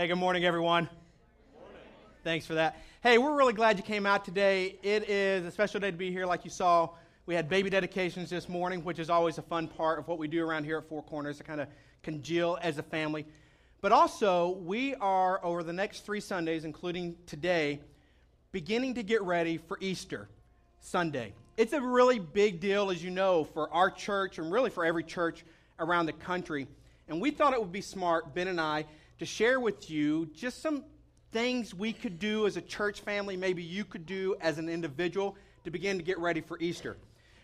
Hey, good morning, everyone. Thanks for that. Hey, we're really glad you came out today. It is a special day to be here, like you saw. We had baby dedications this morning, which is always a fun part of what we do around here at Four Corners to kind of congeal as a family. But also, we are, over the next three Sundays, including today, beginning to get ready for Easter Sunday. It's a really big deal, as you know, for our church and really for every church around the country. And we thought it would be smart, Ben and I, to share with you just some things we could do as a church family, maybe you could do as an individual to begin to get ready for Easter.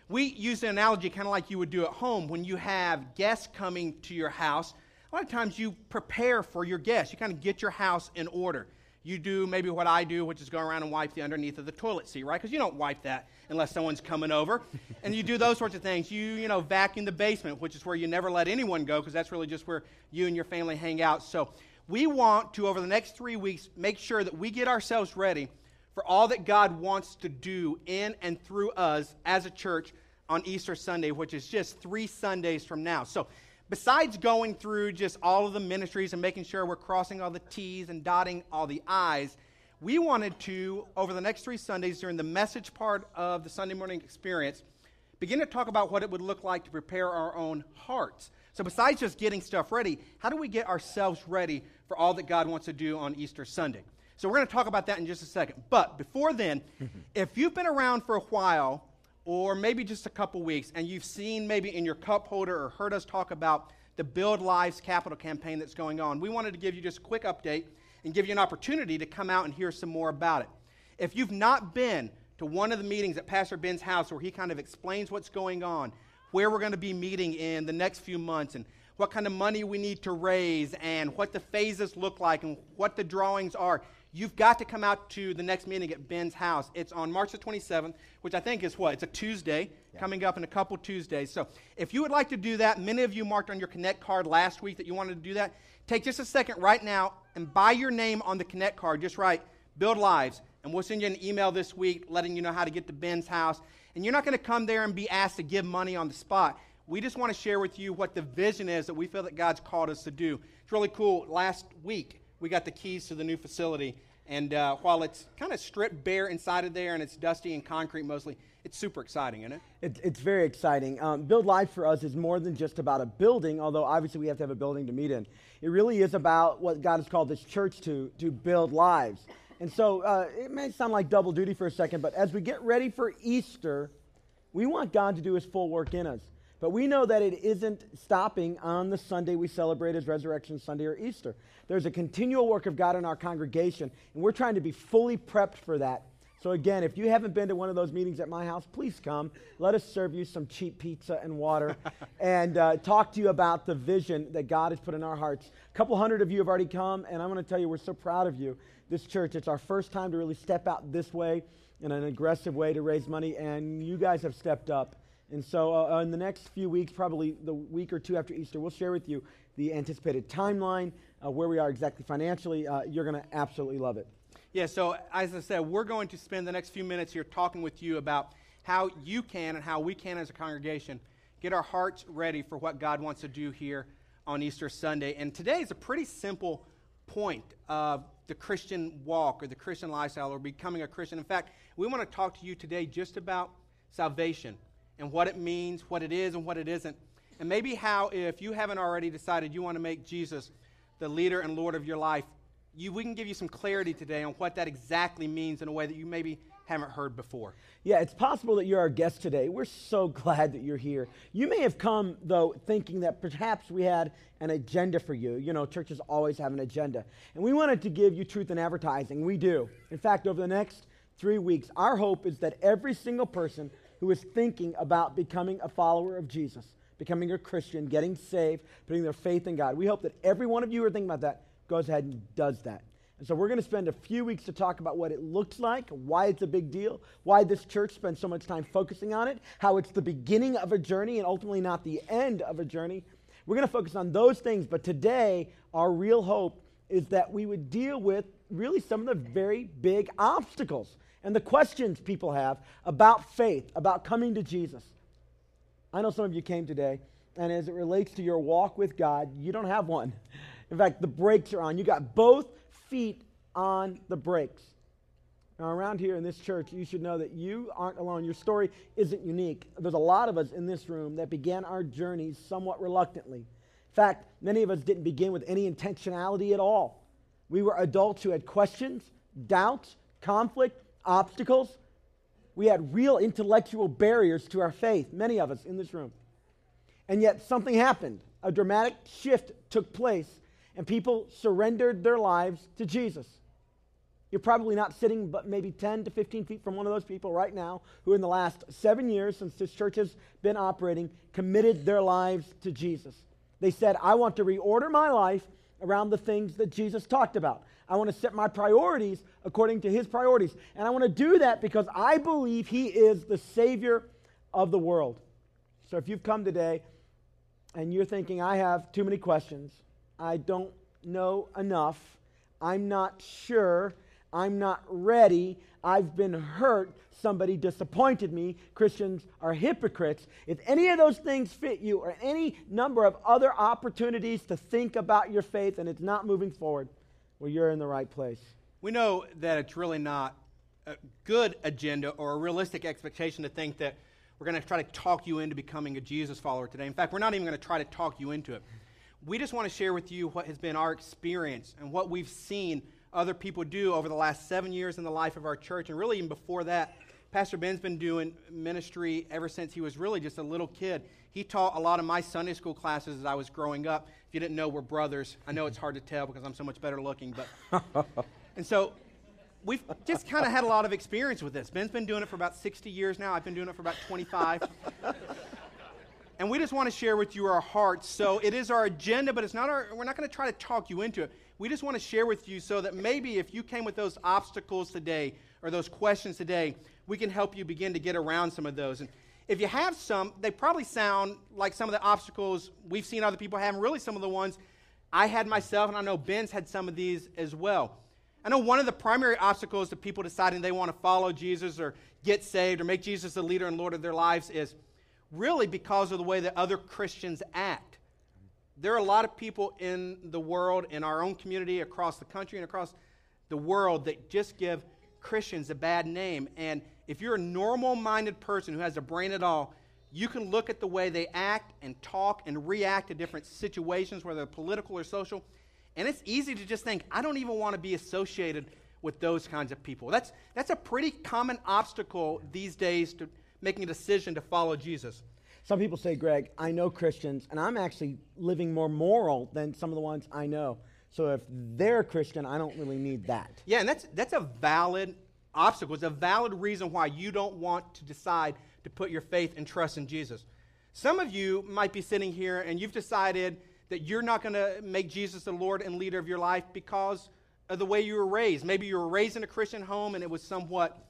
We use an analogy kind of like you would do at home when you have guests coming to your house. A lot of times you prepare for your guests. You kind of get your house in order. You do maybe what I do, which is go around and wipe the underneath of the toilet seat, right? Because you don't wipe that unless someone's coming over. and you do those sorts of things. You, you know, vacuum the basement, which is where you never let anyone go because that's really just where you and your family hang out. So we want to, over the next three weeks, make sure that we get ourselves ready for all that God wants to do in and through us as a church on Easter Sunday, which is just three Sundays from now. So, besides going through just all of the ministries and making sure we're crossing all the T's and dotting all the I's, we wanted to, over the next three Sundays during the message part of the Sunday morning experience, begin to talk about what it would look like to prepare our own hearts. So, besides just getting stuff ready, how do we get ourselves ready for all that God wants to do on Easter Sunday. So we're going to talk about that in just a second. But before then, if you've been around for a while, or maybe just a couple weeks, and you've seen maybe in your cup holder or heard us talk about the Build Lives Capital campaign that's going on, we wanted to give you just a quick update and give you an opportunity to come out and hear some more about it. If you've not been to one of the meetings at Pastor Ben's house where he kind of explains what's going on, where we're going to be meeting in the next few months, and what kind of money we need to raise and what the phases look like and what the drawings are. You've got to come out to the next meeting at Ben's house. It's on March the 27th, which I think is what? It's a Tuesday, yeah. coming up in a couple Tuesdays. So if you would like to do that, many of you marked on your Connect card last week that you wanted to do that. Take just a second right now and by your name on the Connect card. Just write Build Lives, and we'll send you an email this week letting you know how to get to Ben's house. And you're not going to come there and be asked to give money on the spot we just want to share with you what the vision is that we feel that God's called us to do. It's really cool. Last week, we got the keys to the new facility. And uh, while it's kind of stripped bare inside of there and it's dusty and concrete mostly, it's super exciting, isn't it? it it's very exciting. Um, Build Life for us is more than just about a building, although obviously we have to have a building to meet in. It really is about what God has called this church to, to build lives. And so uh, it may sound like double duty for a second, but as we get ready for Easter, we want God to do his full work in us. But we know that it isn't stopping on the Sunday we celebrate as Resurrection Sunday or Easter. There's a continual work of God in our congregation, and we're trying to be fully prepped for that. So, again, if you haven't been to one of those meetings at my house, please come. Let us serve you some cheap pizza and water and uh, talk to you about the vision that God has put in our hearts. A couple hundred of you have already come, and I'm going to tell you, we're so proud of you. This church, it's our first time to really step out this way in an aggressive way to raise money, and you guys have stepped up. And so, uh, uh, in the next few weeks, probably the week or two after Easter, we'll share with you the anticipated timeline, uh, where we are exactly financially. Uh, you're going to absolutely love it. Yeah, so as I said, we're going to spend the next few minutes here talking with you about how you can and how we can as a congregation get our hearts ready for what God wants to do here on Easter Sunday. And today is a pretty simple point of the Christian walk or the Christian lifestyle or becoming a Christian. In fact, we want to talk to you today just about salvation and what it means, what it is, and what it isn't. And maybe how, if you haven't already decided you want to make Jesus the leader and Lord of your life, you, we can give you some clarity today on what that exactly means in a way that you maybe haven't heard before. Yeah, it's possible that you're our guest today. We're so glad that you're here. You may have come, though, thinking that perhaps we had an agenda for you. You know, churches always have an agenda. And we wanted to give you truth in advertising. We do. In fact, over the next three weeks, our hope is that every single person who is thinking about becoming a follower of Jesus, becoming a Christian, getting saved, putting their faith in God. We hope that every one of you who are thinking about that goes ahead and does that. And so we're going to spend a few weeks to talk about what it looks like, why it's a big deal, why this church spends so much time focusing on it, how it's the beginning of a journey and ultimately not the end of a journey. We're going to focus on those things, but today our real hope is that we would deal with really some of the very big obstacles and the questions people have about faith, about coming to Jesus. I know some of you came today, and as it relates to your walk with God, you don't have one. In fact, the brakes are on. You got both feet on the brakes. Now, around here in this church, you should know that you aren't alone. Your story isn't unique. There's a lot of us in this room that began our journeys somewhat reluctantly. In fact, many of us didn't begin with any intentionality at all. We were adults who had questions, doubts, conflict, obstacles. We had real intellectual barriers to our faith, many of us in this room. And yet, something happened. A dramatic shift took place, and people surrendered their lives to Jesus. You're probably not sitting but maybe 10 to 15 feet from one of those people right now who, in the last seven years since this church has been operating, committed their lives to Jesus. They said, I want to reorder my life around the things that Jesus talked about. I want to set my priorities according to his priorities. And I want to do that because I believe he is the Savior of the world. So if you've come today and you're thinking, I have too many questions, I don't know enough, I'm not sure I'm not ready. I've been hurt. Somebody disappointed me. Christians are hypocrites. If any of those things fit you, or any number of other opportunities to think about your faith and it's not moving forward, well, you're in the right place. We know that it's really not a good agenda or a realistic expectation to think that we're going to try to talk you into becoming a Jesus follower today. In fact, we're not even going to try to talk you into it. We just want to share with you what has been our experience and what we've seen other people do over the last seven years in the life of our church. And really, even before that, Pastor Ben's been doing ministry ever since he was really just a little kid. He taught a lot of my Sunday school classes as I was growing up. If you didn't know, we're brothers. I know it's hard to tell because I'm so much better looking, but. and so we've just kind of had a lot of experience with this. Ben's been doing it for about 60 years now. I've been doing it for about 25. and we just want to share with you our hearts. So it is our agenda, but it's not our, we're not going to try to talk you into it we just want to share with you so that maybe if you came with those obstacles today or those questions today, we can help you begin to get around some of those. And if you have some, they probably sound like some of the obstacles we've seen other people have, and really some of the ones I had myself, and I know Ben's had some of these as well. I know one of the primary obstacles to people deciding they want to follow Jesus or get saved or make Jesus the leader and Lord of their lives is really because of the way that other Christians act there are a lot of people in the world, in our own community, across the country, and across the world that just give Christians a bad name. And if you're a normal minded person who has a brain at all, you can look at the way they act and talk and react to different situations, whether political or social, and it's easy to just think, I don't even want to be associated with those kinds of people. That's, that's a pretty common obstacle these days to making a decision to follow Jesus. Some people say, Greg, I know Christians, and I'm actually living more moral than some of the ones I know. So if they're Christian, I don't really need that. Yeah, and that's, that's a valid obstacle. It's a valid reason why you don't want to decide to put your faith and trust in Jesus. Some of you might be sitting here and you've decided that you're not going to make Jesus the Lord and leader of your life because of the way you were raised. Maybe you were raised in a Christian home and it was somewhat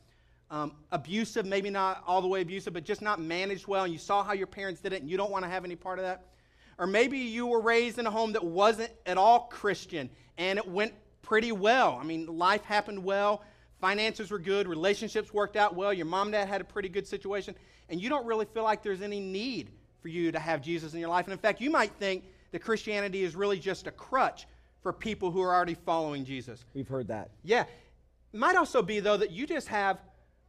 um, abusive, maybe not all the way abusive, but just not managed well, and you saw how your parents did it, and you don't want to have any part of that. Or maybe you were raised in a home that wasn't at all Christian, and it went pretty well. I mean, life happened well, finances were good, relationships worked out well, your mom and dad had a pretty good situation, and you don't really feel like there's any need for you to have Jesus in your life. And in fact, you might think that Christianity is really just a crutch for people who are already following Jesus. We've heard that. Yeah. It might also be, though, that you just have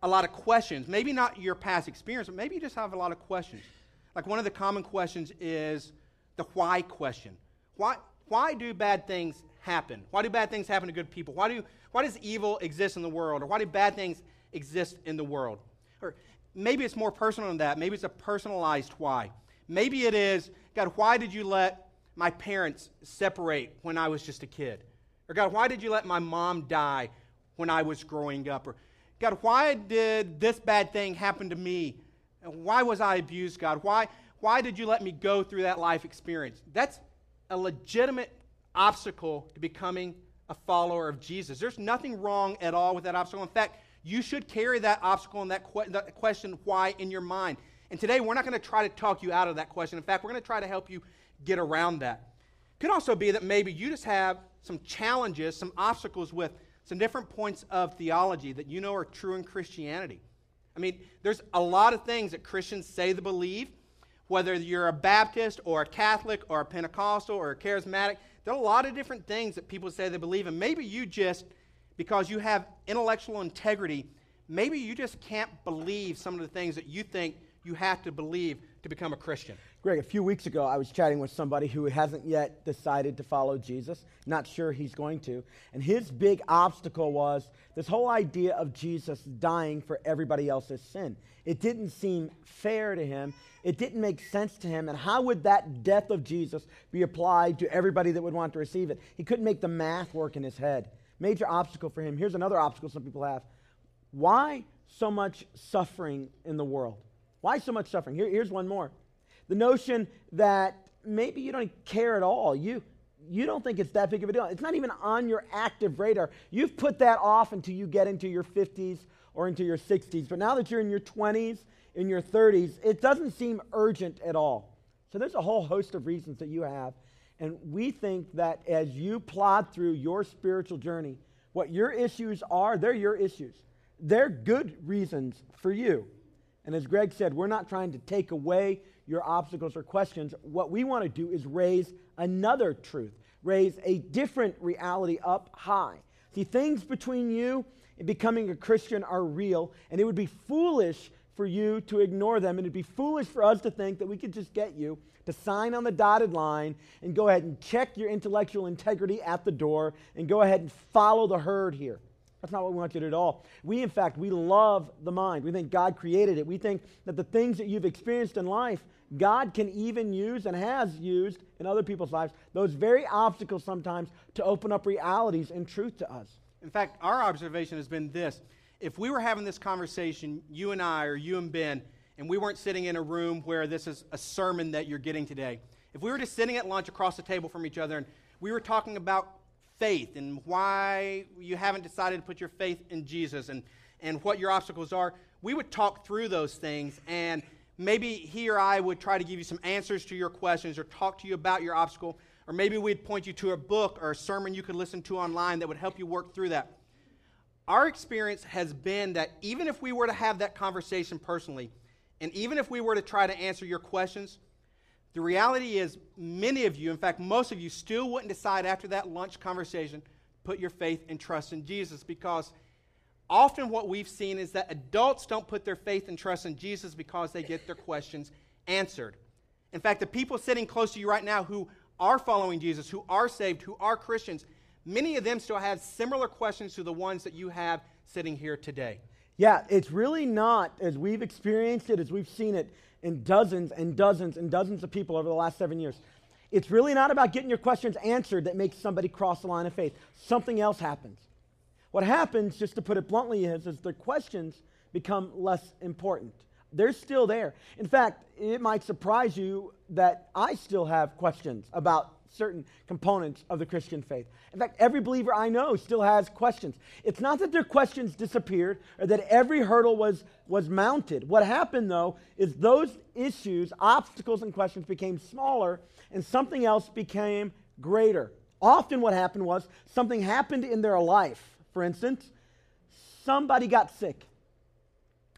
a lot of questions. Maybe not your past experience, but maybe you just have a lot of questions. Like one of the common questions is the why question. Why, why do bad things happen? Why do bad things happen to good people? Why, do, why does evil exist in the world? Or why do bad things exist in the world? Or maybe it's more personal than that. Maybe it's a personalized why. Maybe it is, God, why did you let my parents separate when I was just a kid? Or God, why did you let my mom die when I was growing up? Or God, why did this bad thing happen to me? And why was I abused, God? Why, why did you let me go through that life experience? That's a legitimate obstacle to becoming a follower of Jesus. There's nothing wrong at all with that obstacle. In fact, you should carry that obstacle and that, que- that question, why, in your mind. And today, we're not going to try to talk you out of that question. In fact, we're going to try to help you get around that. Could also be that maybe you just have some challenges, some obstacles with some different points of theology that you know are true in Christianity. I mean, there's a lot of things that Christians say they believe. whether you're a Baptist or a Catholic or a Pentecostal or a charismatic, there are a lot of different things that people say they believe and Maybe you just, because you have intellectual integrity, maybe you just can't believe some of the things that you think you have to believe to become a Christian. Greg, a few weeks ago, I was chatting with somebody who hasn't yet decided to follow Jesus, not sure he's going to. And his big obstacle was this whole idea of Jesus dying for everybody else's sin. It didn't seem fair to him, it didn't make sense to him. And how would that death of Jesus be applied to everybody that would want to receive it? He couldn't make the math work in his head. Major obstacle for him. Here's another obstacle some people have. Why so much suffering in the world? Why so much suffering? Here, here's one more. The notion that maybe you don't care at all. You, you don't think it's that big of a deal. It's not even on your active radar. You've put that off until you get into your 50s or into your 60s. But now that you're in your 20s, in your 30s, it doesn't seem urgent at all. So there's a whole host of reasons that you have. And we think that as you plod through your spiritual journey, what your issues are, they're your issues. They're good reasons for you. And as Greg said, we're not trying to take away your obstacles or questions. What we want to do is raise another truth, raise a different reality up high. See, things between you and becoming a Christian are real, and it would be foolish for you to ignore them, and it'd be foolish for us to think that we could just get you to sign on the dotted line and go ahead and check your intellectual integrity at the door and go ahead and follow the herd here. That's not what we want you to do at all. We, in fact, we love the mind. We think God created it. We think that the things that you've experienced in life, God can even use and has used in other people's lives, those very obstacles sometimes to open up realities and truth to us. In fact, our observation has been this. If we were having this conversation, you and I, or you and Ben, and we weren't sitting in a room where this is a sermon that you're getting today, if we were just sitting at lunch across the table from each other and we were talking about faith and why you haven't decided to put your faith in Jesus and, and what your obstacles are, we would talk through those things. And maybe he or I would try to give you some answers to your questions or talk to you about your obstacle. Or maybe we'd point you to a book or a sermon you could listen to online that would help you work through that. Our experience has been that even if we were to have that conversation personally, and even if we were to try to answer your questions, the reality is, many of you, in fact, most of you, still wouldn't decide after that lunch conversation put your faith and trust in Jesus because often what we've seen is that adults don't put their faith and trust in Jesus because they get their questions answered. In fact, the people sitting close to you right now who are following Jesus, who are saved, who are Christians, many of them still have similar questions to the ones that you have sitting here today. Yeah, it's really not, as we've experienced it, as we've seen it, in dozens and dozens and dozens of people over the last seven years. It's really not about getting your questions answered that makes somebody cross the line of faith. Something else happens. What happens, just to put it bluntly, is, is the questions become less important. They're still there. In fact, it might surprise you that I still have questions about certain components of the Christian faith. In fact, every believer I know still has questions. It's not that their questions disappeared or that every hurdle was, was mounted. What happened, though, is those issues, obstacles, and questions became smaller and something else became greater. Often, what happened was something happened in their life. For instance, somebody got sick.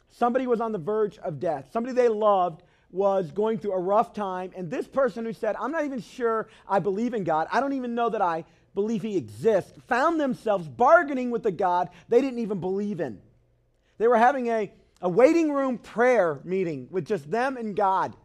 Somebody was on the verge of death. Somebody they loved was going through a rough time, and this person who said, I'm not even sure I believe in God, I don't even know that I believe He exists, found themselves bargaining with the God they didn't even believe in. They were having a, a waiting room prayer meeting with just them and God.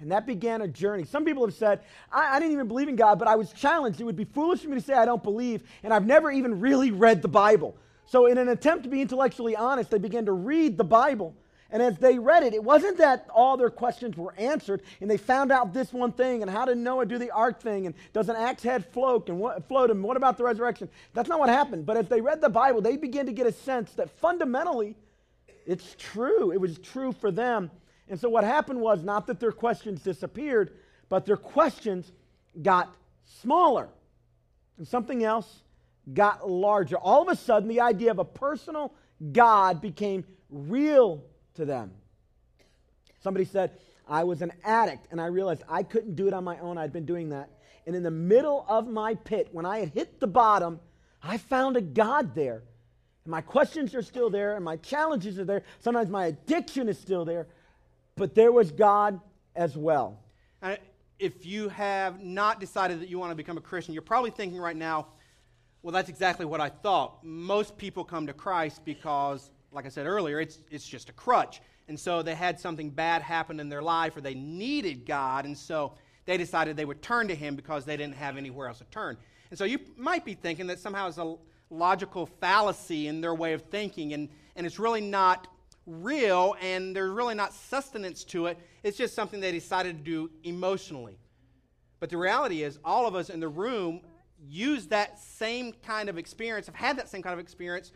And that began a journey. Some people have said, I, I, didn't even believe in God, but I was challenged. It would be foolish for me to say I don't believe, and I've never even really read the Bible. So, in an attempt to be intellectually honest, they began to read the Bible. And as they read it, it wasn't that all their questions were answered and they found out this one thing and how did Noah do the ark thing and does an axe head float and what, float and what about the resurrection? That's not what happened. But as they read the Bible, they began to get a sense that fundamentally it's true. It was true for them. And so what happened was not that their questions disappeared, but their questions got smaller. And something else got larger. All of a sudden, the idea of a personal God became real to them. Somebody said, I was an addict and I realized I couldn't do it on my own. I'd been doing that. And in the middle of my pit, when I had hit the bottom, I found a God there. And my questions are still there and my challenges are there. Sometimes my addiction is still there. But there was God as well. If you have not decided that you want to become a Christian, you're probably thinking right now, well, that's exactly what I thought. Most people come to Christ because, like I said earlier, it's, it's just a crutch. And so they had something bad happen in their life or they needed God. And so they decided they would turn to Him because they didn't have anywhere else to turn. And so you might be thinking that somehow it's a logical fallacy in their way of thinking, and, and it's really not real, and there's really not sustenance to it. It's just something they decided to do emotionally. But the reality is, all of us in the room use that same kind of experience, have had that same kind of experience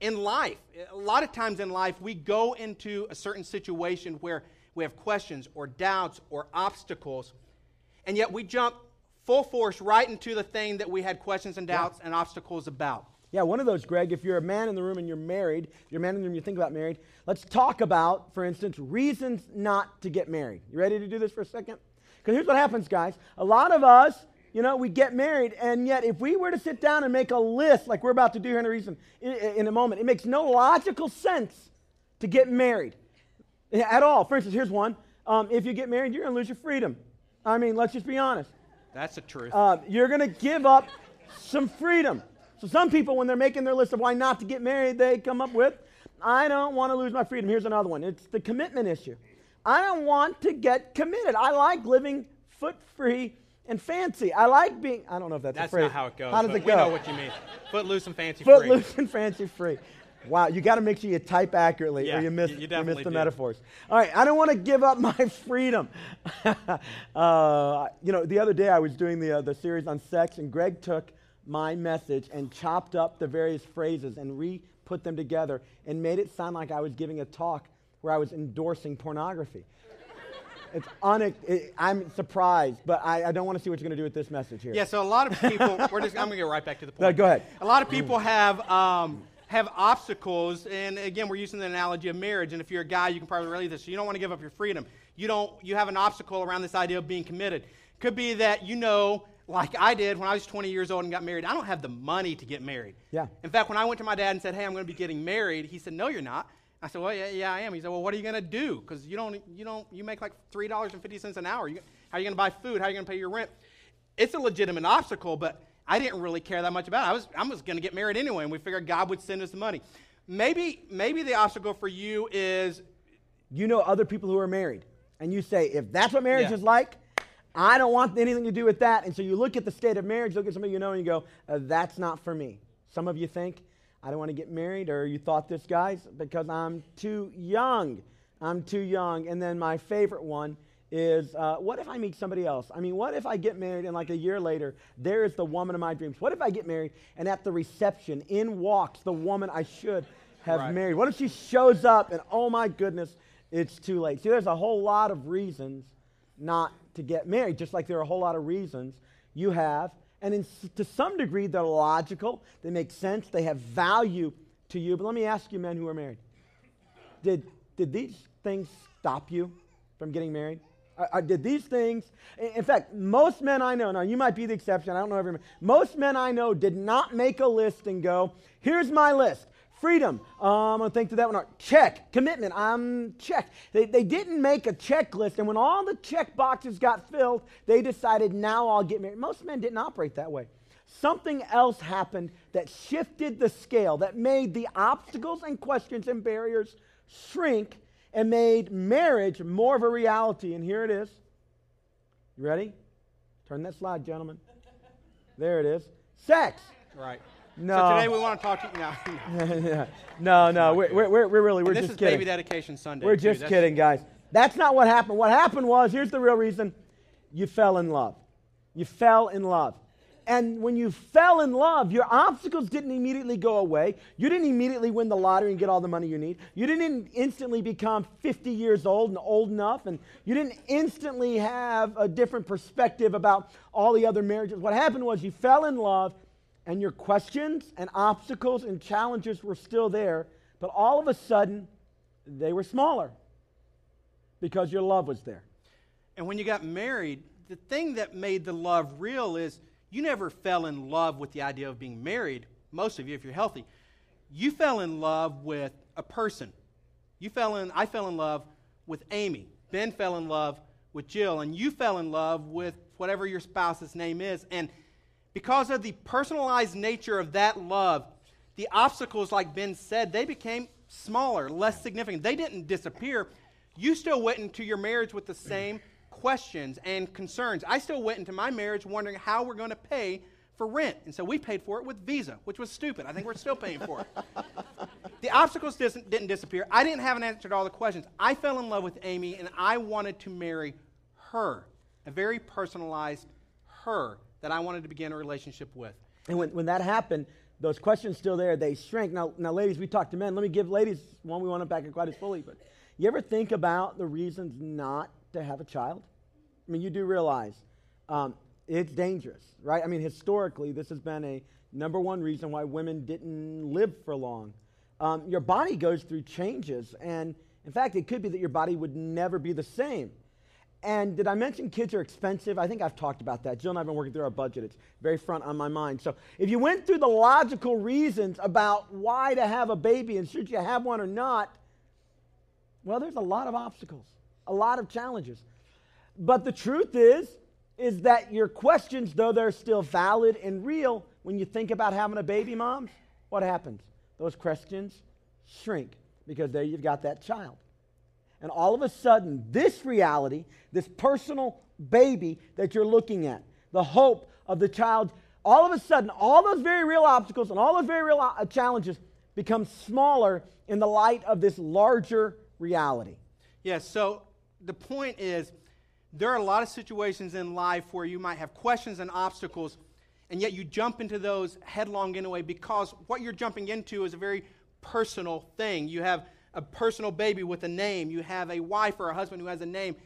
in life. A lot of times in life, we go into a certain situation where we have questions or doubts or obstacles, and yet we jump full force right into the thing that we had questions and doubts yeah. and obstacles about. Yeah, one of those, Greg, if you're a man in the room and you're married, you're a man in the room, you think about married, let's talk about, for instance, reasons not to get married. You ready to do this for a second? Because here's what happens, guys. A lot of us, you know, we get married, and yet if we were to sit down and make a list like we're about to do here in a, reason, in, in a moment, it makes no logical sense to get married at all. For instance, here's one. Um, if you get married, you're going to lose your freedom. I mean, let's just be honest. That's the truth. Uh, you're going to give up some freedom. So some people, when they're making their list of why not to get married, they come up with, I don't want to lose my freedom. Here's another one. It's the commitment issue. I don't want to get committed. I like living foot free and fancy. I like being. I don't know if that's, that's a phrase. not how it goes. How does it go? We know what you mean. Foot loose and fancy foot free. Foot loose and fancy free. Wow, you got to make sure you type accurately yeah, or you miss, you, you miss the do. metaphors. All right, I don't want to give up my freedom. uh, you know, the other day I was doing the, uh, the series on sex, and Greg took my message and chopped up the various phrases and re put them together and made it sound like I was giving a talk where I was endorsing pornography. it's un- it, I'm surprised, but I, I don't want to see what you're going to do with this message here. Yeah, so a lot of people, we're just, I'm going to get right back to the point. No, go ahead. A lot of people have um, have obstacles, and again, we're using the analogy of marriage. And if you're a guy, you can probably relate this. You don't want to give up your freedom. You don't. You have an obstacle around this idea of being committed. Could be that you know, like I did when I was 20 years old and got married. I don't have the money to get married. Yeah. In fact, when I went to my dad and said, "Hey, I'm going to be getting married," he said, "No, you're not." I said, "Well, yeah, yeah, I am." He said, "Well, what are you going to do? Because you don't, you don't, you make like three dollars and fifty cents an hour. You, how are you going to buy food? How are you going to pay your rent?" It's a legitimate obstacle, but I didn't really care that much about it. I was, I was going to get married anyway, and we figured God would send us the money. Maybe, maybe the obstacle for you is you know other people who are married, and you say, if that's what marriage yeah. is like, I don't want anything to do with that. And so you look at the state of marriage, look at somebody you know, and you go, uh, that's not for me. Some of you think, I don't want to get married, or you thought this, guys, because I'm too young. I'm too young. And then my favorite one is uh, what if I meet somebody else? I mean, what if I get married and like a year later, there is the woman of my dreams? What if I get married and at the reception, in walks the woman I should have right. married? What if she shows up and oh my goodness, it's too late? See, there's a whole lot of reasons not to get married, just like there are a whole lot of reasons you have. And in, to some degree, they're logical, they make sense, they have value to you. But let me ask you, men who are married did, did these things stop you from getting married? I, I did these things. In fact, most men I know, now you might be the exception, I don't know every man, most men I know did not make a list and go, here's my list. Freedom, um, I'm going to think to that one. Check. Commitment, I'm check. They, they didn't make a checklist, and when all the check boxes got filled, they decided, now I'll get married. Most men didn't operate that way. Something else happened that shifted the scale, that made the obstacles and questions and barriers shrink and made marriage more of a reality. And here it is. You ready? Turn that slide, gentlemen. There it is. Sex. Right. No. So today we want to talk to you now. no, no, no we're, we're, we're really, we're just this is kidding. baby dedication Sunday. We're just too. kidding, guys. That's not what happened. What happened was, here's the real reason you fell in love. You fell in love. And when you fell in love, your obstacles didn't immediately go away. You didn't immediately win the lottery and get all the money you need. You didn't instantly become 50 years old and old enough. And you didn't instantly have a different perspective about all the other marriages. What happened was you fell in love, and your questions and obstacles and challenges were still there. But all of a sudden, they were smaller because your love was there. And when you got married, the thing that made the love real is you never fell in love with the idea of being married, most of you, if you're healthy. You fell in love with a person. You fell in, I fell in love with Amy. Ben fell in love with Jill, and you fell in love with whatever your spouse's name is. And because of the personalized nature of that love, the obstacles, like Ben said, they became smaller, less significant. They didn't disappear. You still went into your marriage with the same questions and concerns. I still went into my marriage wondering how we're going to pay for rent. And so we paid for it with Visa, which was stupid. I think we're still paying for it. the obstacles didn't disappear. I didn't have an answer to all the questions. I fell in love with Amy and I wanted to marry her, a very personalized her that I wanted to begin a relationship with. And when, when that happened, those questions still there, they shrink. Now, now, ladies, we talked to men. Let me give ladies one we want to back it quite as fully. But you ever think about the reasons not to have a child? I mean, you do realize um, it's dangerous, right? I mean, historically, this has been a number one reason why women didn't live for long. Um, your body goes through changes, and in fact, it could be that your body would never be the same. And did I mention kids are expensive? I think I've talked about that. Jill and I have been working through our budget. It's very front on my mind. So if you went through the logical reasons about why to have a baby and should you have one or not, well, there's a lot of obstacles, a lot of challenges. But the truth is, is that your questions, though they're still valid and real, when you think about having a baby, moms, what happens? Those questions shrink because there you've got that child. And all of a sudden, this reality, this personal baby that you're looking at, the hope of the child, all of a sudden, all those very real obstacles and all those very real uh, challenges become smaller in the light of this larger reality. Yes, so the point is there are a lot of situations in life where you might have questions and obstacles, and yet you jump into those headlong anyway because what you're jumping into is a very personal thing. You have a personal baby with a name, you have a wife or a husband who has a name.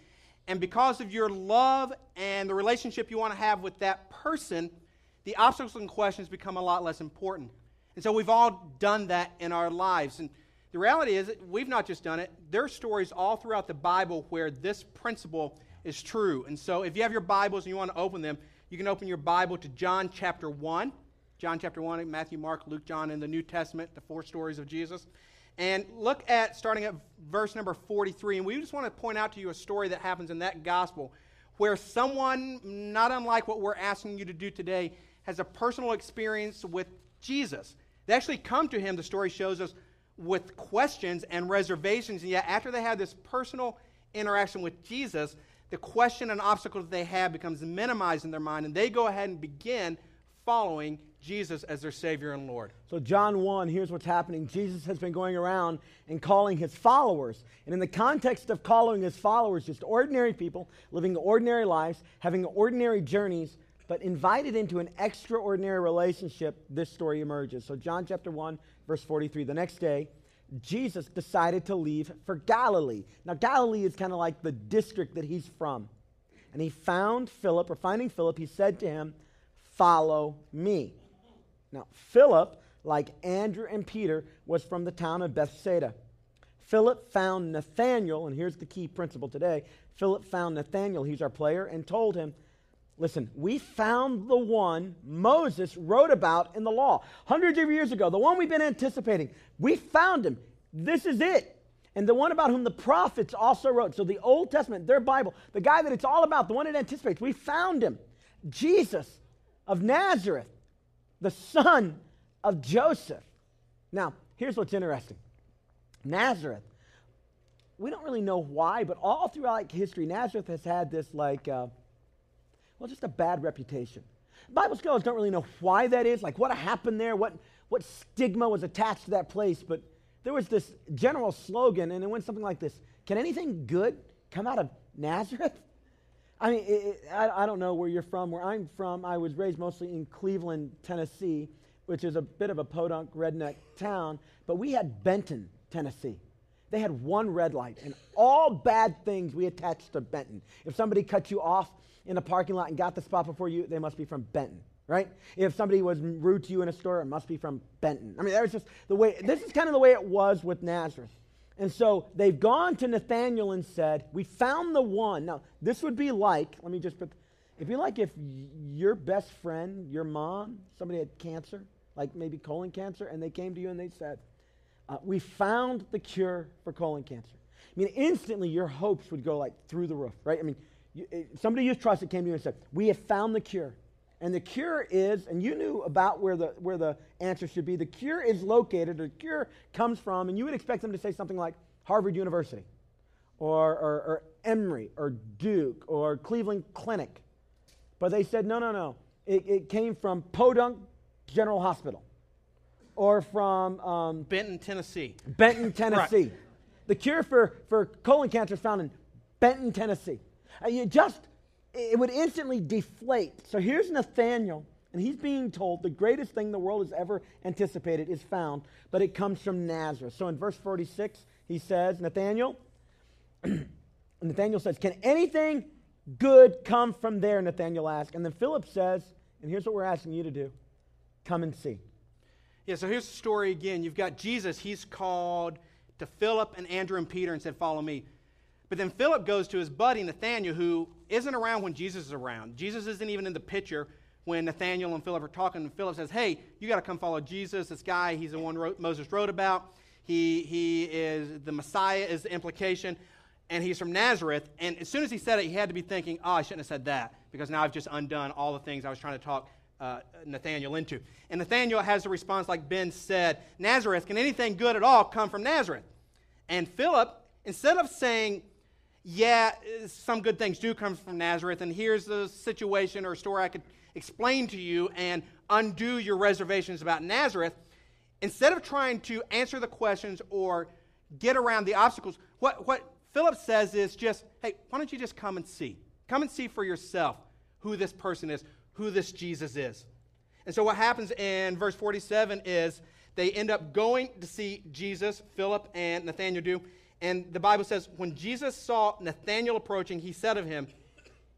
And because of your love and the relationship you want to have with that person, the obstacles and questions become a lot less important. And so we've all done that in our lives. And the reality is, we've not just done it, there are stories all throughout the Bible where this principle is true. And so if you have your Bibles and you want to open them, you can open your Bible to John chapter 1. John chapter 1, Matthew, Mark, Luke, John in the New Testament, the four stories of Jesus. And look at starting at verse number 43. And we just want to point out to you a story that happens in that gospel where someone, not unlike what we're asking you to do today, has a personal experience with Jesus. They actually come to him, the story shows us, with questions and reservations. And yet, after they have this personal interaction with Jesus, the question and obstacle that they have becomes minimized in their mind, and they go ahead and begin following Jesus as their Savior and Lord. So, John 1, here's what's happening. Jesus has been going around and calling his followers. And in the context of calling his followers, just ordinary people living ordinary lives, having ordinary journeys, but invited into an extraordinary relationship, this story emerges. So, John chapter 1, verse 43. The next day, Jesus decided to leave for Galilee. Now, Galilee is kind of like the district that he's from. And he found Philip, or finding Philip, he said to him, Follow me. Now, Philip, like Andrew and Peter, was from the town of Bethsaida. Philip found Nathanael, and here's the key principle today. Philip found Nathanael, he's our player, and told him, Listen, we found the one Moses wrote about in the law hundreds of years ago, the one we've been anticipating. We found him. This is it. And the one about whom the prophets also wrote. So the Old Testament, their Bible, the guy that it's all about, the one it anticipates, we found him. Jesus of Nazareth, the son of Joseph. Now, here's what's interesting Nazareth, we don't really know why, but all throughout history, Nazareth has had this, like, uh, well, just a bad reputation. Bible scholars don't really know why that is, like what happened there, what, what stigma was attached to that place, but there was this general slogan, and it went something like this Can anything good come out of Nazareth? I mean, it, I, I don't know where you're from. Where I'm from, I was raised mostly in Cleveland, Tennessee, which is a bit of a podunk redneck town, but we had Benton, Tennessee. They had one red light, and all bad things we attached to Benton. If somebody cut you off, in a parking lot and got the spot before you, they must be from Benton, right? If somebody was rude to you in a store, it must be from Benton. I mean, that was just the way, this is kind of the way it was with Nazareth. And so they've gone to Nathaniel and said, We found the one. Now, this would be like, let me just put, it'd be like if your best friend, your mom, somebody had cancer, like maybe colon cancer, and they came to you and they said, uh, We found the cure for colon cancer. I mean, instantly your hopes would go like through the roof, right? I mean, you, somebody you trusted came to you and said, We have found the cure. And the cure is, and you knew about where the, where the answer should be, the cure is located, or the cure comes from, and you would expect them to say something like Harvard University, or, or, or Emory, or Duke, or Cleveland Clinic. But they said, no, no, no. It, it came from Podunk General Hospital, or from um, Benton, Tennessee. Benton, Tennessee. Right. The cure for, for colon cancer is found in Benton, Tennessee. Uh, you just it would instantly deflate. So here's Nathaniel, and he's being told the greatest thing the world has ever anticipated is found, but it comes from Nazareth. So in verse 46, he says, Nathaniel, Nathaniel says, Can anything good come from there? Nathaniel asks. And then Philip says, and here's what we're asking you to do come and see. Yeah, so here's the story again. You've got Jesus, he's called to Philip and Andrew and Peter and said, Follow me. But then Philip goes to his buddy Nathaniel, who isn't around when Jesus is around. Jesus isn't even in the picture when Nathaniel and Philip are talking. And Philip says, Hey, you got to come follow Jesus. This guy, he's the one wrote, Moses wrote about. He, he is the Messiah, is the implication. And he's from Nazareth. And as soon as he said it, he had to be thinking, Oh, I shouldn't have said that because now I've just undone all the things I was trying to talk uh, Nathaniel into. And Nathaniel has a response like Ben said Nazareth, can anything good at all come from Nazareth? And Philip, instead of saying, yeah, some good things do come from Nazareth, and here's the situation or story I could explain to you and undo your reservations about Nazareth. Instead of trying to answer the questions or get around the obstacles, what, what Philip says is just, hey, why don't you just come and see? Come and see for yourself who this person is, who this Jesus is. And so what happens in verse 47 is they end up going to see Jesus, Philip and Nathaniel do, and the Bible says, when Jesus saw Nathanael approaching, he said of him,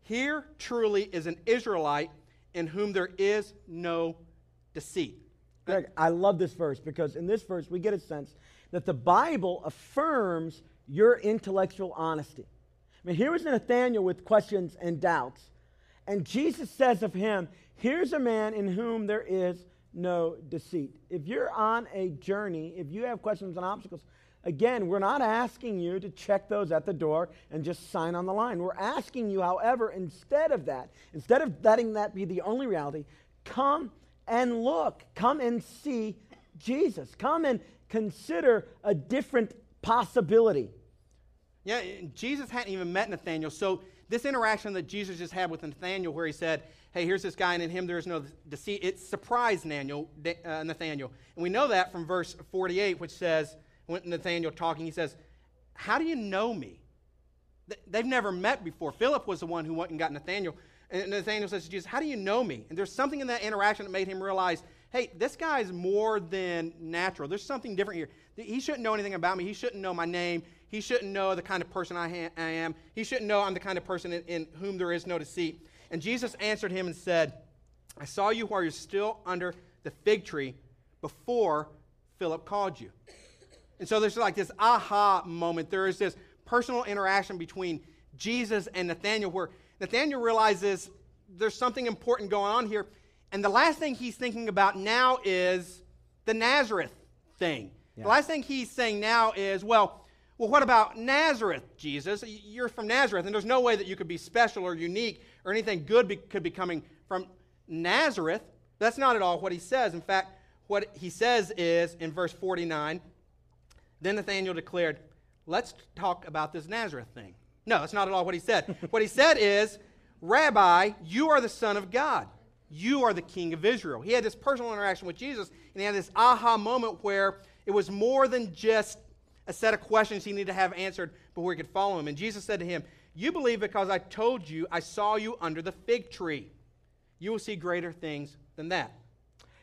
Here truly is an Israelite in whom there is no deceit. Greg, I love this verse because in this verse we get a sense that the Bible affirms your intellectual honesty. I mean, here was Nathanael with questions and doubts. And Jesus says of him, Here's a man in whom there is no deceit. If you're on a journey, if you have questions and obstacles, Again, we're not asking you to check those at the door and just sign on the line. We're asking you, however, instead of that, instead of letting that be the only reality, come and look. Come and see Jesus. Come and consider a different possibility. Yeah, Jesus hadn't even met Nathaniel. So, this interaction that Jesus just had with Nathaniel, where he said, Hey, here's this guy, and in him there is no deceit, it surprised Nathaniel. Uh, And we know that from verse 48, which says, when Nathaniel talking, he says, How do you know me? They've never met before. Philip was the one who went and got Nathaniel. And Nathaniel says to Jesus, How do you know me? And there's something in that interaction that made him realize, hey, this guy is more than natural. There's something different here. He shouldn't know anything about me. He shouldn't know my name. He shouldn't know the kind of person I, ha- I am. He shouldn't know I'm the kind of person in, in whom there is no deceit. And Jesus answered him and said, I saw you while you're still under the fig tree before Philip called you. And so there's like this aha moment. There is this personal interaction between Jesus and Nathaniel where Nathaniel realizes there's something important going on here. And the last thing he's thinking about now is the Nazareth thing. Yeah. The last thing he's saying now is, well, well, what about Nazareth, Jesus? You're from Nazareth, and there's no way that you could be special or unique or anything good be, could be coming from Nazareth. That's not at all what he says. In fact, what he says is in verse 49 then Nathanael declared, Let's talk about this Nazareth thing. No, that's not at all what he said. what he said is, Rabbi, you are the Son of God. You are the King of Israel. He had this personal interaction with Jesus, and he had this aha moment where it was more than just a set of questions he needed to have answered before he could follow him. And Jesus said to him, You believe because I told you I saw you under the fig tree. You will see greater things than that.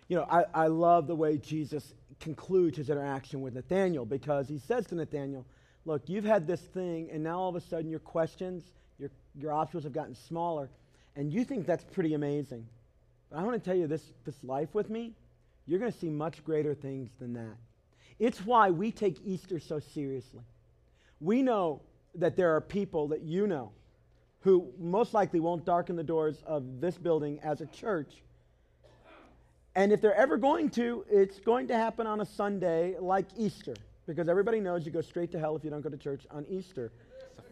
You know, I, I love the way Jesus concludes his interaction with Nathaniel because he says to Nathaniel, Look, you've had this thing, and now all of a sudden your questions, your, your obstacles have gotten smaller, and you think that's pretty amazing. But I want to tell you this, this life with me, you're going to see much greater things than that. It's why we take Easter so seriously. We know that there are people that you know who most likely won't darken the doors of this building as a church and if they're ever going to, it's going to happen on a Sunday like Easter, because everybody knows you go straight to hell if you don't go to church on Easter.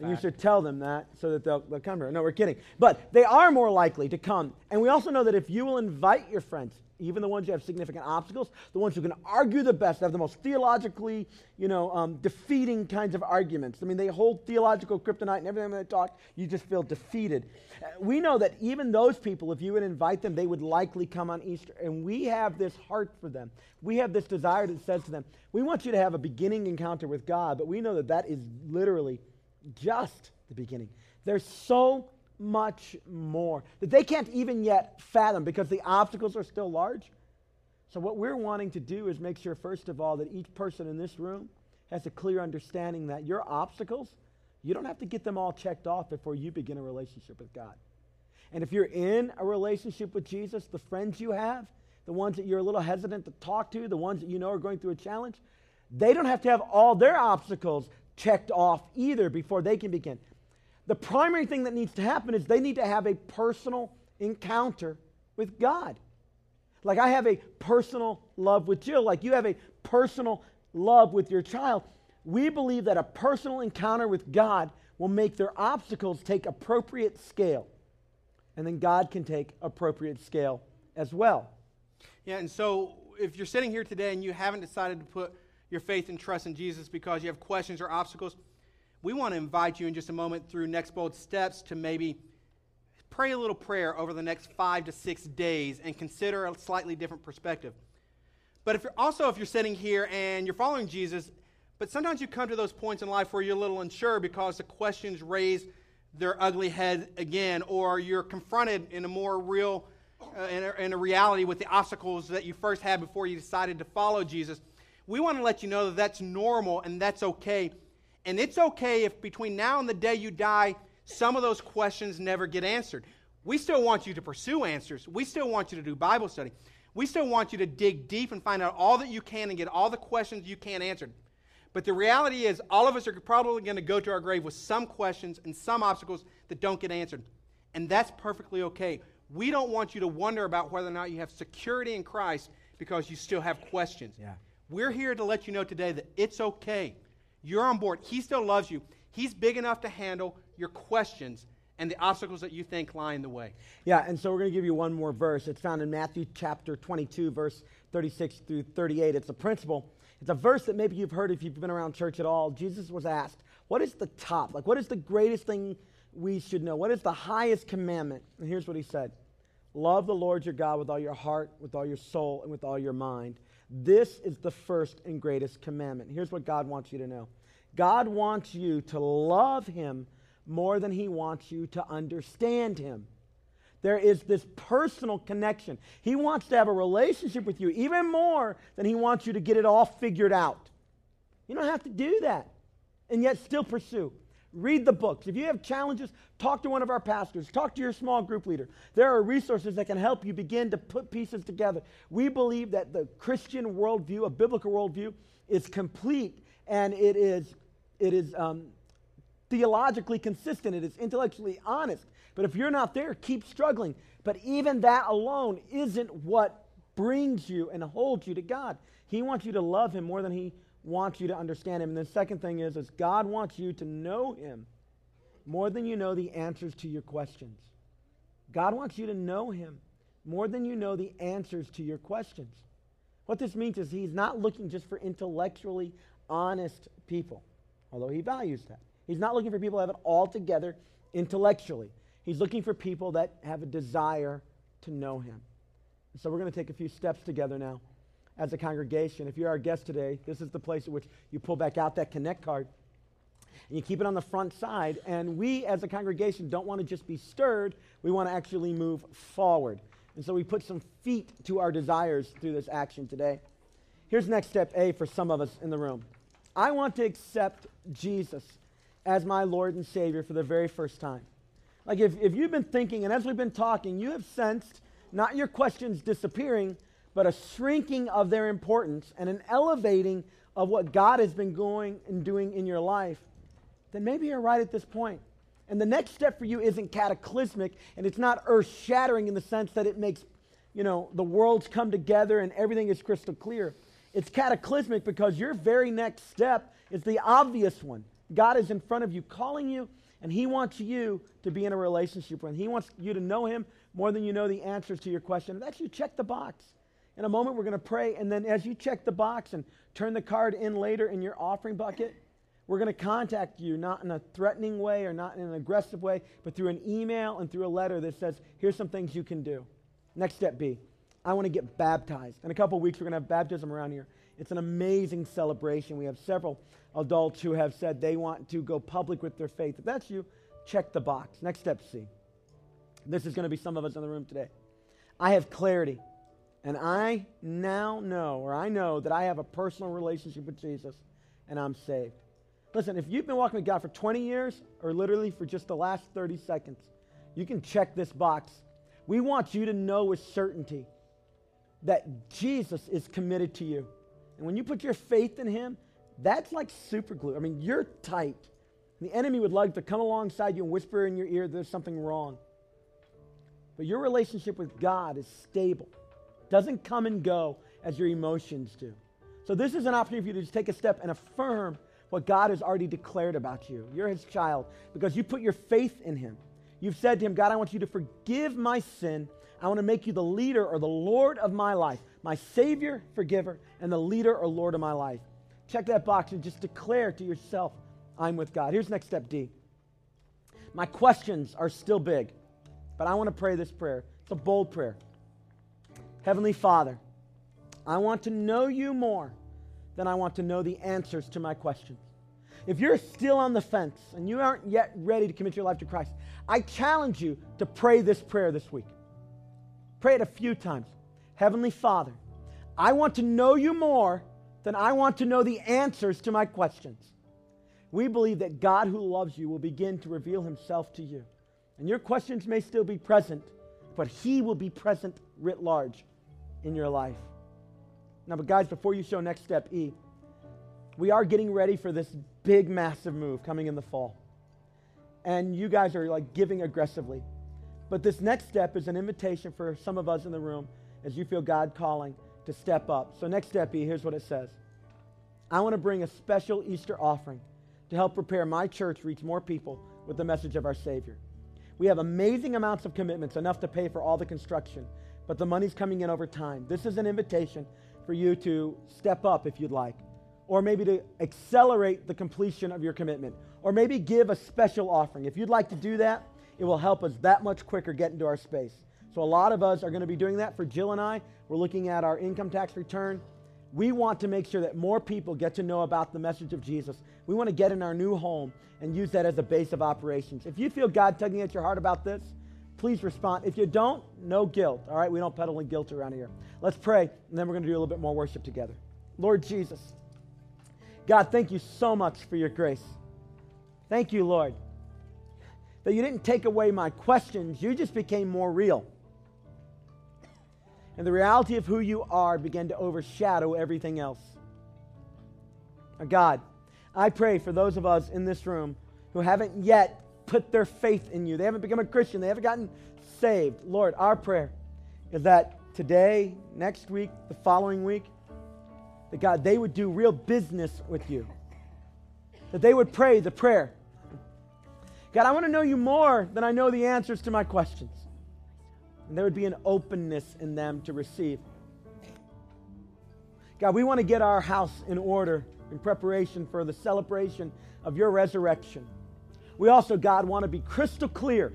And you should tell them that so that they'll, they'll come here. No, we're kidding. But they are more likely to come. And we also know that if you will invite your friends, even the ones who have significant obstacles, the ones who can argue the best, have the most theologically, you know, um, defeating kinds of arguments. I mean, they hold theological kryptonite and everything they talk, you just feel defeated. Uh, we know that even those people, if you would invite them, they would likely come on Easter. And we have this heart for them. We have this desire that says to them, we want you to have a beginning encounter with God, but we know that that is literally just the beginning. There's so much more that they can't even yet fathom because the obstacles are still large. So, what we're wanting to do is make sure, first of all, that each person in this room has a clear understanding that your obstacles, you don't have to get them all checked off before you begin a relationship with God. And if you're in a relationship with Jesus, the friends you have, the ones that you're a little hesitant to talk to, the ones that you know are going through a challenge, they don't have to have all their obstacles checked off either before they can begin. The primary thing that needs to happen is they need to have a personal encounter with God. Like I have a personal love with Jill, like you have a personal love with your child. We believe that a personal encounter with God will make their obstacles take appropriate scale. And then God can take appropriate scale as well. Yeah, and so if you're sitting here today and you haven't decided to put your faith and trust in Jesus because you have questions or obstacles, we want to invite you in just a moment through Next Bold Steps to maybe pray a little prayer over the next five to six days and consider a slightly different perspective. But if you're, also, if you're sitting here and you're following Jesus, but sometimes you come to those points in life where you're a little unsure because the questions raise their ugly head again, or you're confronted in a more real, uh, in, a, in a reality with the obstacles that you first had before you decided to follow Jesus. We want to let you know that that's normal and that's okay and it's okay if between now and the day you die, some of those questions never get answered. We still want you to pursue answers. We still want you to do Bible study. We still want you to dig deep and find out all that you can and get all the questions you can't answered. But the reality is, all of us are probably going to go to our grave with some questions and some obstacles that don't get answered. And that's perfectly okay. We don't want you to wonder about whether or not you have security in Christ because you still have questions. Yeah. We're here to let you know today that it's okay you're on board. He still loves you. He's big enough to handle your questions and the obstacles that you think lie in the way. Yeah, and so we're going to give you one more verse. It's found in Matthew chapter 22, verse 36 through 38. It's a principle. It's a verse that maybe you've heard if you've been around church at all. Jesus was asked, What is the top? Like, what is the greatest thing we should know? What is the highest commandment? And here's what he said Love the Lord your God with all your heart, with all your soul, and with all your mind. This is the first and greatest commandment. Here's what God wants you to know God wants you to love Him more than He wants you to understand Him. There is this personal connection. He wants to have a relationship with you even more than He wants you to get it all figured out. You don't have to do that and yet still pursue. Read the books. If you have challenges, talk to one of our pastors, talk to your small group leader. There are resources that can help you begin to put pieces together. We believe that the Christian worldview, a biblical worldview, is complete and it is, it is um, theologically consistent, it is intellectually honest. But if you're not there, keep struggling. But even that alone isn't what brings you and holds you to God. He wants you to love Him more than He wants you to understand him. And the second thing is, is God wants you to know him more than you know the answers to your questions. God wants you to know him more than you know the answers to your questions. What this means is he's not looking just for intellectually honest people, although he values that. He's not looking for people that have it all together intellectually. He's looking for people that have a desire to know him. So we're going to take a few steps together now as a congregation. If you're our guest today, this is the place at which you pull back out that Connect card and you keep it on the front side. And we, as a congregation, don't want to just be stirred, we want to actually move forward. And so we put some feet to our desires through this action today. Here's next step A for some of us in the room I want to accept Jesus as my Lord and Savior for the very first time. Like if, if you've been thinking, and as we've been talking, you have sensed not your questions disappearing, but a shrinking of their importance and an elevating of what God has been going and doing in your life, then maybe you're right at this point. And the next step for you isn't cataclysmic and it's not earth shattering in the sense that it makes, you know, the worlds come together and everything is crystal clear. It's cataclysmic because your very next step is the obvious one. God is in front of you, calling you, and He wants you to be in a relationship with Him. He wants you to know Him more than you know the answers to your question. That's you check the box. In a moment, we're going to pray, and then as you check the box and turn the card in later in your offering bucket, we're going to contact you not in a threatening way or not in an aggressive way, but through an email and through a letter that says, here's some things you can do. Next step B, I want to get baptized. In a couple weeks, we're going to have baptism around here. It's an amazing celebration. We have several adults who have said they want to go public with their faith. If that's you, check the box. Next step C. This is going to be some of us in the room today. I have clarity, and I now know, or I know that I have a personal relationship with Jesus, and I'm saved. Listen, if you've been walking with God for 20 years or literally for just the last 30 seconds, you can check this box. We want you to know with certainty that Jesus is committed to you. And when you put your faith in Him, that's like super glue. I mean, you're tight. The enemy would like to come alongside you and whisper in your ear there's something wrong. But your relationship with God is stable, doesn't come and go as your emotions do. So, this is an opportunity for you to just take a step and affirm what God has already declared about you. You're his child because you put your faith in him. You've said to him, God, I want you to forgive my sin. I want to make you the leader or the Lord of my life, my Savior, forgiver, and the leader or Lord of my life. Check that box and just declare to yourself, I'm with God. Here's next step D. My questions are still big, but I want to pray this prayer. It's a bold prayer. Heavenly Father, I want to know you more than I want to know the answers to my questions. If you're still on the fence and you aren't yet ready to commit your life to Christ, I challenge you to pray this prayer this week. Pray it a few times. Heavenly Father, I want to know you more than I want to know the answers to my questions. We believe that God who loves you will begin to reveal himself to you. And your questions may still be present, but he will be present writ large in your life. Now, but guys, before you show next step E, we are getting ready for this big, massive move coming in the fall. And you guys are like giving aggressively. But this next step is an invitation for some of us in the room as you feel God calling to step up. So, next step E, here's what it says I want to bring a special Easter offering to help prepare my church reach more people with the message of our Savior. We have amazing amounts of commitments, enough to pay for all the construction, but the money's coming in over time. This is an invitation for you to step up if you'd like, or maybe to accelerate the completion of your commitment, or maybe give a special offering. If you'd like to do that, it will help us that much quicker get into our space. So, a lot of us are going to be doing that. For Jill and I, we're looking at our income tax return. We want to make sure that more people get to know about the message of Jesus. We want to get in our new home and use that as a base of operations. If you feel God tugging at your heart about this, please respond. If you don't, no guilt. All right, we don't peddle in guilt around here. Let's pray, and then we're going to do a little bit more worship together. Lord Jesus, God, thank you so much for your grace. Thank you, Lord, that you didn't take away my questions, you just became more real. And the reality of who you are began to overshadow everything else. Now, God, I pray for those of us in this room who haven't yet put their faith in you. They haven't become a Christian. They haven't gotten saved. Lord, our prayer is that today, next week, the following week, that God, they would do real business with you. That they would pray the prayer. God, I want to know you more than I know the answers to my questions. And there would be an openness in them to receive. God, we want to get our house in order in preparation for the celebration of your resurrection. We also, God, want to be crystal clear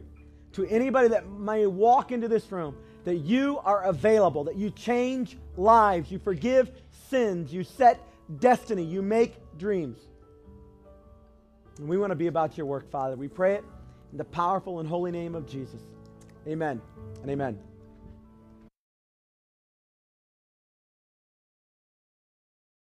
to anybody that may walk into this room that you are available, that you change lives, you forgive sins, you set destiny, you make dreams. And we want to be about your work, Father. We pray it in the powerful and holy name of Jesus. Amen and amen.